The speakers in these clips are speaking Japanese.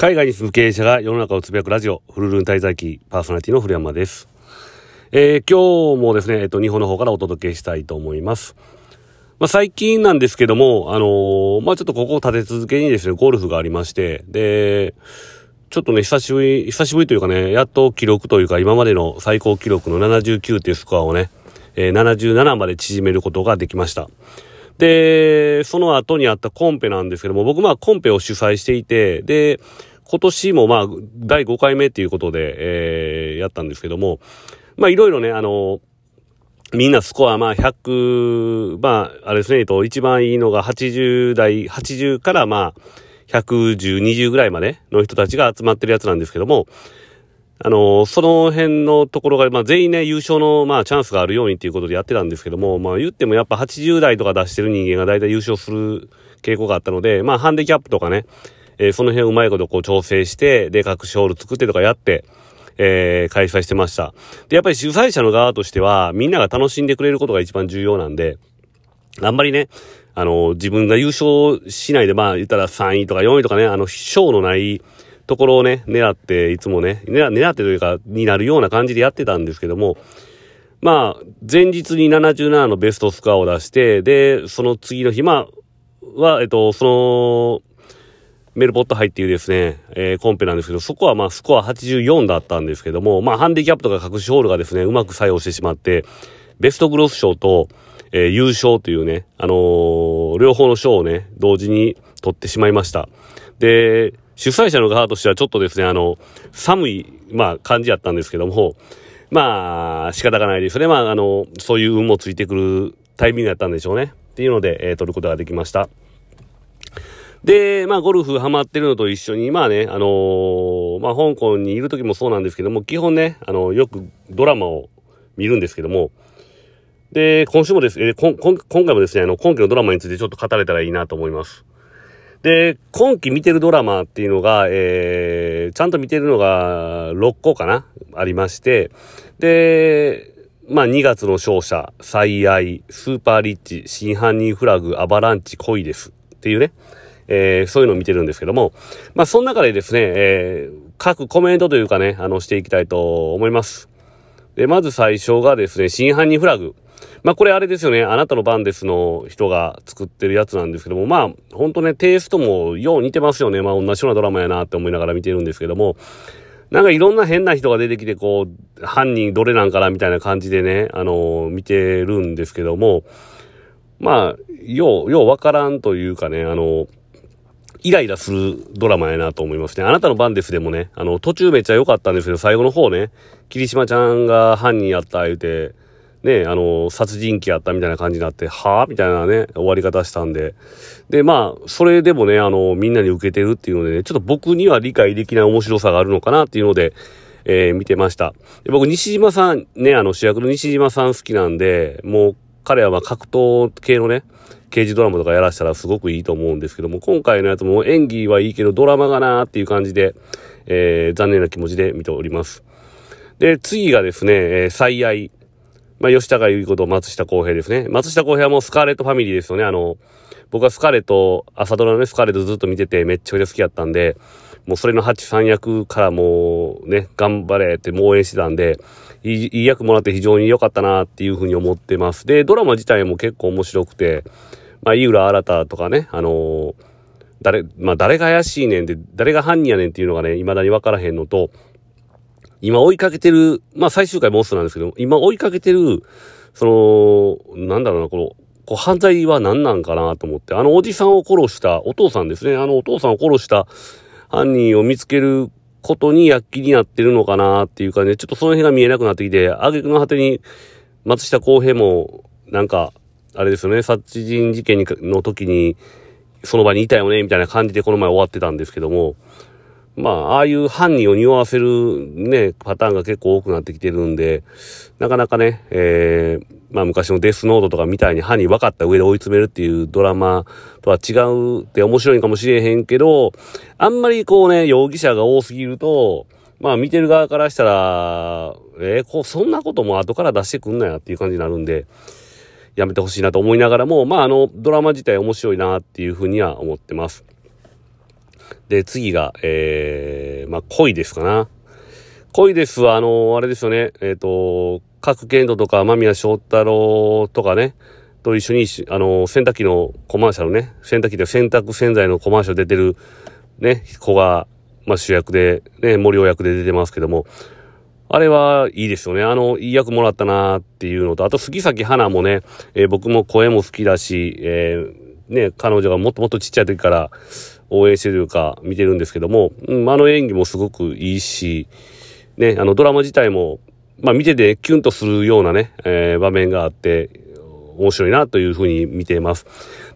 海外に住む経営者が世の中をつぶやくラジオ、フルルン滞在記パーソナリティの古山です。えー、今日もですね、えっと、日本の方からお届けしたいと思います。まあ、最近なんですけども、あのー、まあ、ちょっとここを立て続けにですね、ゴルフがありまして、で、ちょっとね、久しぶり、久しぶりというかね、やっと記録というか、今までの最高記録の79っていうスコアをね、えー、77まで縮めることができました。で、その後にあったコンペなんですけども、僕まあコンペを主催していて、で、今年もまあ、第5回目っていうことで、えー、やったんですけども、まあいろいろね、あの、みんなスコアまあ100、まあ、あれですね、と、一番いいのが80代、80からまあ、110、20ぐらいまでの人たちが集まってるやつなんですけども、あの、その辺のところが、まあ全員ね、優勝の、まあチャンスがあるようにっていうことでやってたんですけども、まあ言ってもやっぱ80代とか出してる人間が大体優勝する傾向があったので、まあハンディキャップとかね、えー、その辺うまいことこう調整して、で、各種ホール作ってとかやって、えー、開催してました。で、やっぱり主催者の側としては、みんなが楽しんでくれることが一番重要なんで、あんまりね、あの、自分が優勝しないで、まあ言ったら3位とか4位とかね、あの、賞のないところをね、狙って、いつもね、狙ってというか、になるような感じでやってたんですけども、まあ、前日に77のベストスコアを出して、で、その次の日、まあ、は、えっと、その、メルポット入っていうですね、えー、コンペなんですけど、そこはまあスコア84だったんですけども、まあハンディキャップとか隠しホールがですね、うまく作用してしまって、ベストグロス賞と、えー、優勝というね、あのー、両方の賞をね、同時に取ってしまいました。で、主催者の側としてはちょっとですね、あの、寒い、まあ感じやったんですけども、まあ仕方がないですね。まああの、そういう運もついてくるタイミングだったんでしょうね。っていうので、えー、取ることができました。で、まあ、ゴルフハマってるのと一緒に、まあね、あのー、まあ、香港にいる時もそうなんですけども、基本ね、あの、よくドラマを見るんですけども、で、今週もですね、今回もですね、あの、今期のドラマについてちょっと語れたらいいなと思います。で、今期見てるドラマっていうのが、えー、ちゃんと見てるのが6個かなありまして、で、まあ2月の勝者、最愛、スーパーリッチ、真犯人フラグ、アバランチ、恋です。っていうね、えー、そういうのを見てるんですけども、まあ、その中でですね、えー、各コメントというかね、あの、していきたいと思います。で、まず最初がですね、真犯人フラグ。まあ、これあれですよね、あなたの番ですの人が作ってるやつなんですけども、まあ、ほんとね、テイストもよう似てますよね。まあ、同じようなドラマやなって思いながら見てるんですけども、なんかいろんな変な人が出てきて、こう、犯人どれなんかなみたいな感じでね、あのー、見てるんですけども、まあ、よう、ようわからんというかね、あのー、イライラするドラマやなと思いますね。あなたの番ですでもね、あの、途中めっちゃ良かったんですけど、最後の方ね、霧島ちゃんが犯人やった言うて、ね、あの、殺人鬼やったみたいな感じになって、はぁみたいなね、終わり方したんで。で、まあ、それでもね、あの、みんなに受けてるっていうのでね、ちょっと僕には理解できない面白さがあるのかなっていうので、えー、見てました。で僕、西島さん、ね、あの、主役の西島さん好きなんで、もう、彼はまあ格闘系のね、刑事ドラマとかやらしたらすごくいいと思うんですけども、今回のやつも演技はいいけどドラマがなーっていう感じで、えー、残念な気持ちで見ております。で、次がですね、えー、最愛。まあ、吉高由里子と松下洸平ですね。松下洸平はもうスカーレットファミリーですよね。あの、僕はスカーレット、朝ドラのね、スカーレットずっと見ててめっちゃくちゃ好きやったんで、もうそれの八三役からもうね、頑張れってもう応援してたんで、いいいい役もらって非常に良かったなっていうふうに思ってます。で、ドラマ自体も結構面白くて、まあ、井浦新とかね、あのー、誰、まあ、誰が怪しいねんで、誰が犯人やねんっていうのがね、未だに分からへんのと、今追いかけてる、まあ、最終回モンスターなんですけど、今追いかけてる、その、なんだろうな、この、こう犯罪は何なんかなと思って、あのおじさんを殺したお父さんですね。あのお父さんを殺した犯人を見つけることに躍起になってるのかなっていうかね、ちょっとその辺が見えなくなってきて、挙句の果てに松下洸平も、なんか、あれですよね、殺人事件の時に、その場にいたよね、みたいな感じでこの前終わってたんですけども、まあ、ああいう犯人を匂わせるね、パターンが結構多くなってきてるんで、なかなかね、えー、まあ昔のデスノートとかみたいに犯人分かった上で追い詰めるっていうドラマとは違うって面白いかもしれへんけど、あんまりこうね、容疑者が多すぎると、まあ見てる側からしたら、えー、こう、そんなことも後から出してくんなやっていう感じになるんで、やめてほしいなと思いながらも、まああの、ドラマ自体面白いなっていうふうには思ってます。で、次が、えー、まあ、恋ですかな。恋ですは、あのあれですよね、えっ、ー、と、各県度とか、間宮祥太郎とかね、と一緒に、あの洗濯機のコマーシャルね、洗濯機で洗濯洗剤のコマーシャル出てる、ね、子が、まあ、主役で、ね、森尾役で出てますけども、あれはいいですよね。あの、いい役もらったなっていうのと、あと杉咲花もね、えー、僕も声も好きだし、えー、ね、彼女がもっともっとちっちゃい時から応援してるか見てるんですけども、うん、あの演技もすごくいいし、ね、あのドラマ自体も、まあ見ててキュンとするようなね、えー、場面があって、面白いなというふうに見ています。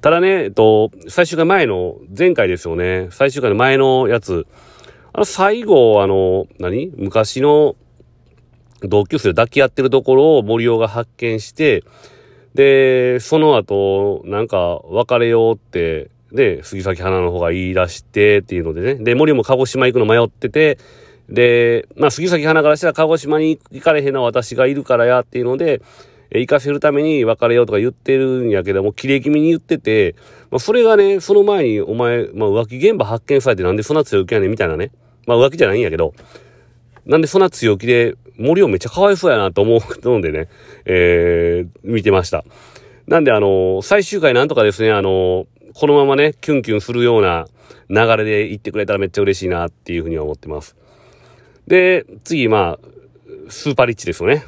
ただね、えっと、最終回前の、前回ですよね、最終回の前のやつ、あの最後、あの、何？昔の同級生抱き合ってるところを森尾が発見して、で、その後、なんか別れようって、で、杉咲花の方が言い出してっていうのでね。で、森尾も鹿児島行くの迷ってて、で、まあ、杉咲花からしたら鹿児島に行かれへんのは私がいるからやっていうので、行かせるために別れようとか言ってるんやけども、綺麗気味に言ってて、まあ、それがね、その前にお前、まあ、浮気現場発見されてなんでそんな強気やねんみたいなね。まあ、浮気じゃないんやけど、なんでそんな強気で、森をめっちゃかわいそうやなと思うのでね、えー、見てました。なんであの、最終回なんとかですね、あの、このままね、キュンキュンするような流れで行ってくれたらめっちゃ嬉しいなっていうふうには思ってます。で、次、まあ、スーパーリッチですよね。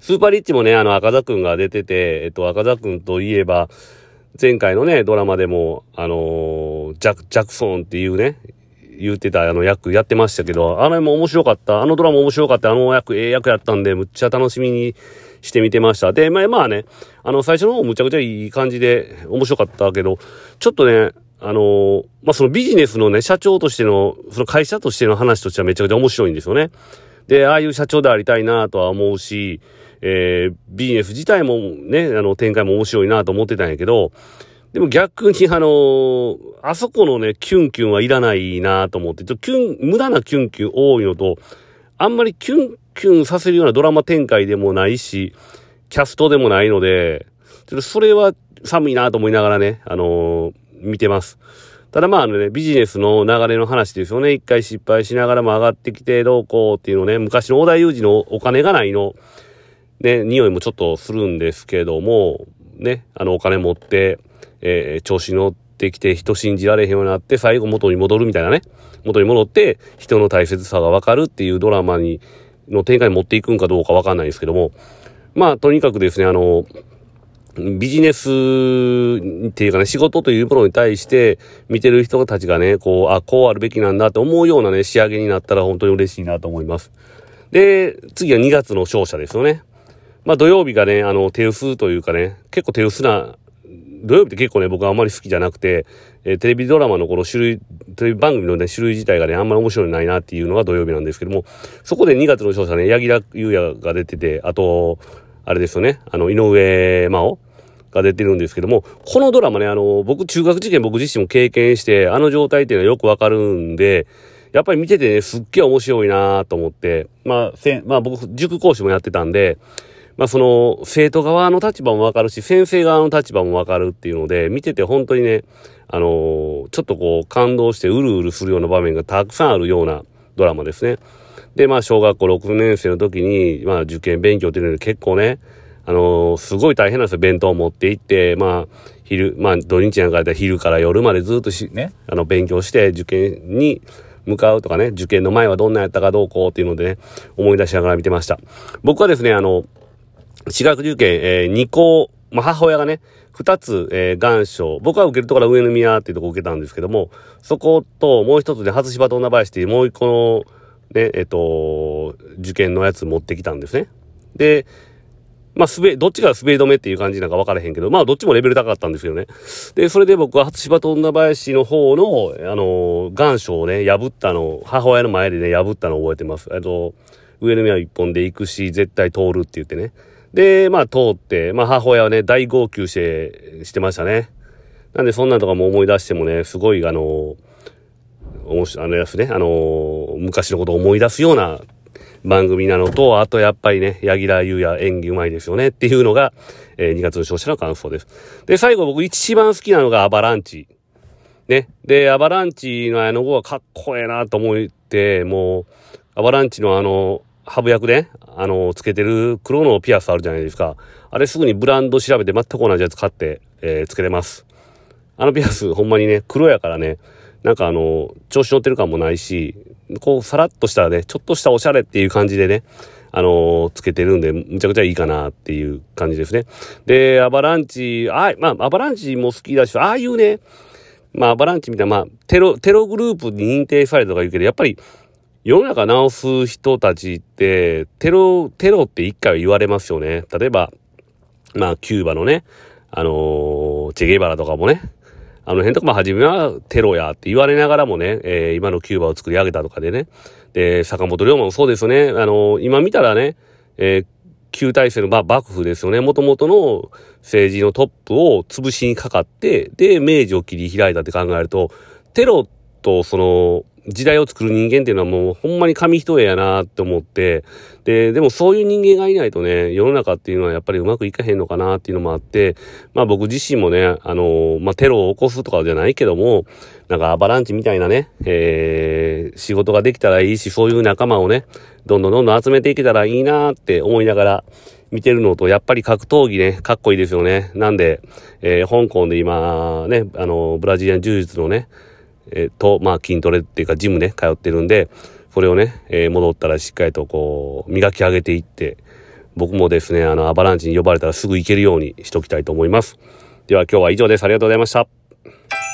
スーパーリッチもね、あの、赤座くんが出てて、えっと、赤座くんといえば、前回のね、ドラマでも、あのー、ジャク、ジャクソンっていうね、言ってたあの役やってましたけど、あれも面白かった。あのドラマ面白かった。あの役、ええ役やったんで、むっちゃ楽しみにして見てました。で、まあまあね、あの、最初の方むちゃくちゃいい感じで面白かったけど、ちょっとね、あの、まあ、そのビジネスのね、社長としての、その会社としての話としてはめちゃくちゃ面白いんですよね。で、ああいう社長でありたいなとは思うし、えー、ビジネス自体もね、あの、展開も面白いなと思ってたんやけど、でも逆にあの、あそこのね、キュンキュンはいらないなと思って、ちょっとキュン、無駄なキュンキュン多いのと、あんまりキュンキュンさせるようなドラマ展開でもないし、キャストでもないので、ちょっとそれは寒いなと思いながらね、あのー、見てます。ただまああのね、ビジネスの流れの話ですよね。一回失敗しながらも上がってきてどうこうっていうのね、昔の小田裕二のお金がないの、ね、匂いもちょっとするんですけども、ね、あのお金持って、えー、調子乗ってきて人信じられへんようになって最後元に戻るみたいなね。元に戻って人の大切さがわかるっていうドラマに、の展開に持っていくんかどうかわかんないですけども。まあ、とにかくですね、あの、ビジネスっていうかね、仕事というものに対して見てる人たちがね、こう、あ、こうあるべきなんだって思うようなね、仕上げになったら本当に嬉しいなと思います。で、次は2月の勝者ですよね。まあ土曜日がね、あの、手薄というかね、結構手薄な土曜日って結構ね、僕はあんまり好きじゃなくて、えー、テレビドラマのこの種類、テレビ番組のね、種類自体がね、あんまり面白いないなっていうのが土曜日なんですけども、そこで2月の勝者ね、柳楽優弥が出てて、あと、あれですよね、あの、井上真央が出てるんですけども、このドラマね、あの、僕、中学受験僕自身も経験して、あの状態っていうのはよくわかるんで、やっぱり見ててね、すっげえ面白いなと思って、まあ、まあ僕、塾講師もやってたんで、まあその生徒側の立場もわかるし、先生側の立場もわかるっていうので、見てて本当にね、あのー、ちょっとこう感動してうるうるするような場面がたくさんあるようなドラマですね。で、まあ小学校6年生の時に、まあ受験勉強っていうので結構ね、あのー、すごい大変なんですよ。弁当を持って行って、まあ、昼、まあ土日なんかやったら昼から夜までずっとし、ね、あの勉強して受験に、向かうとかね、受験の前はどんなやったかどうこうっていうのでね、思い出しながら見てました。僕はですね、あの、私学受験、えー、2校、まあ、母親がね、2つ、えー、願書、僕は受けるところは上宮っていうところ受けたんですけども、そこともう一つで初芝と女林っていうもう一個の、ね、えっ、ー、と、受験のやつ持ってきたんですね。で、まあ、すべ、どっちが滑り止めっていう感じなんか分からへんけど、まあ、どっちもレベル高かったんですよね。で、それで僕は初芝と女林の方の、あの、願書をね、破ったの、母親の前でね、破ったのを覚えてます。えっと、上宮一本で行くし、絶対通るって言ってね。で、まあ通って、まあ母親はね、大号泣して、してましたね。なんでそんなんとかも思い出してもね、すごいあの、おもしあのやつね、あの、昔のことを思い出すような番組なのと、あとやっぱりね、柳楽優弥演技うまいですよねっていうのが、えー、2月の勝者の感想です。で、最後僕一番好きなのがアバランチ。ね。で、アバランチのあの子がかっこええなと思って、もう、アバランチのあの、ハブ役で、あの、つけてる黒のピアスあるじゃないですか。あれすぐにブランド調べて全く同じやつ買って、えー、つけてます。あのピアスほんまにね、黒やからね、なんかあの、調子乗ってる感もないし、こう、さらっとしたらね、ちょっとしたおしゃれっていう感じでね、あの、つけてるんで、むちゃくちゃいいかなっていう感じですね。で、アバランチ、あ、まあ、アバランチも好きだし、ああいうね、まあ、アバランチみたいな、まあ、テロ、テログループに認定されたとか言うけど、やっぱり、世の中直す人たちって、テロ、テロって一回は言われますよね。例えば、まあ、キューバのね、あのー、チェゲバラとかもね、あの辺とか、まあ、初めはテロやって言われながらもね、えー、今のキューバを作り上げたとかでね。で、坂本龍馬もそうですよね。あのー、今見たらね、えー、旧体制の、まあ、幕府ですよね。もともとの政治のトップを潰しにかかって、で、明治を切り開いたって考えると、テロとその、時代を作る人間っていうのはもうほんまに紙一重やなって思って、で、でもそういう人間がいないとね、世の中っていうのはやっぱりうまくいかへんのかなっていうのもあって、まあ僕自身もね、あの、まあテロを起こすとかじゃないけども、なんかアバランチみたいなね、えー、仕事ができたらいいし、そういう仲間をね、どんどんどんどん集めていけたらいいなって思いながら、見てるのと、やっぱり格闘技ね、かっこいいですよね。なんで、えー、香港で今、ね、あの、ブラジリアン柔術のね、えー、と、まあ筋トレっていうかジムね、通ってるんで、それをね、えー、戻ったらしっかりとこう、磨き上げていって、僕もですね、あの、アバランチに呼ばれたらすぐ行けるようにしときたいと思います。では今日は以上です。ありがとうございました。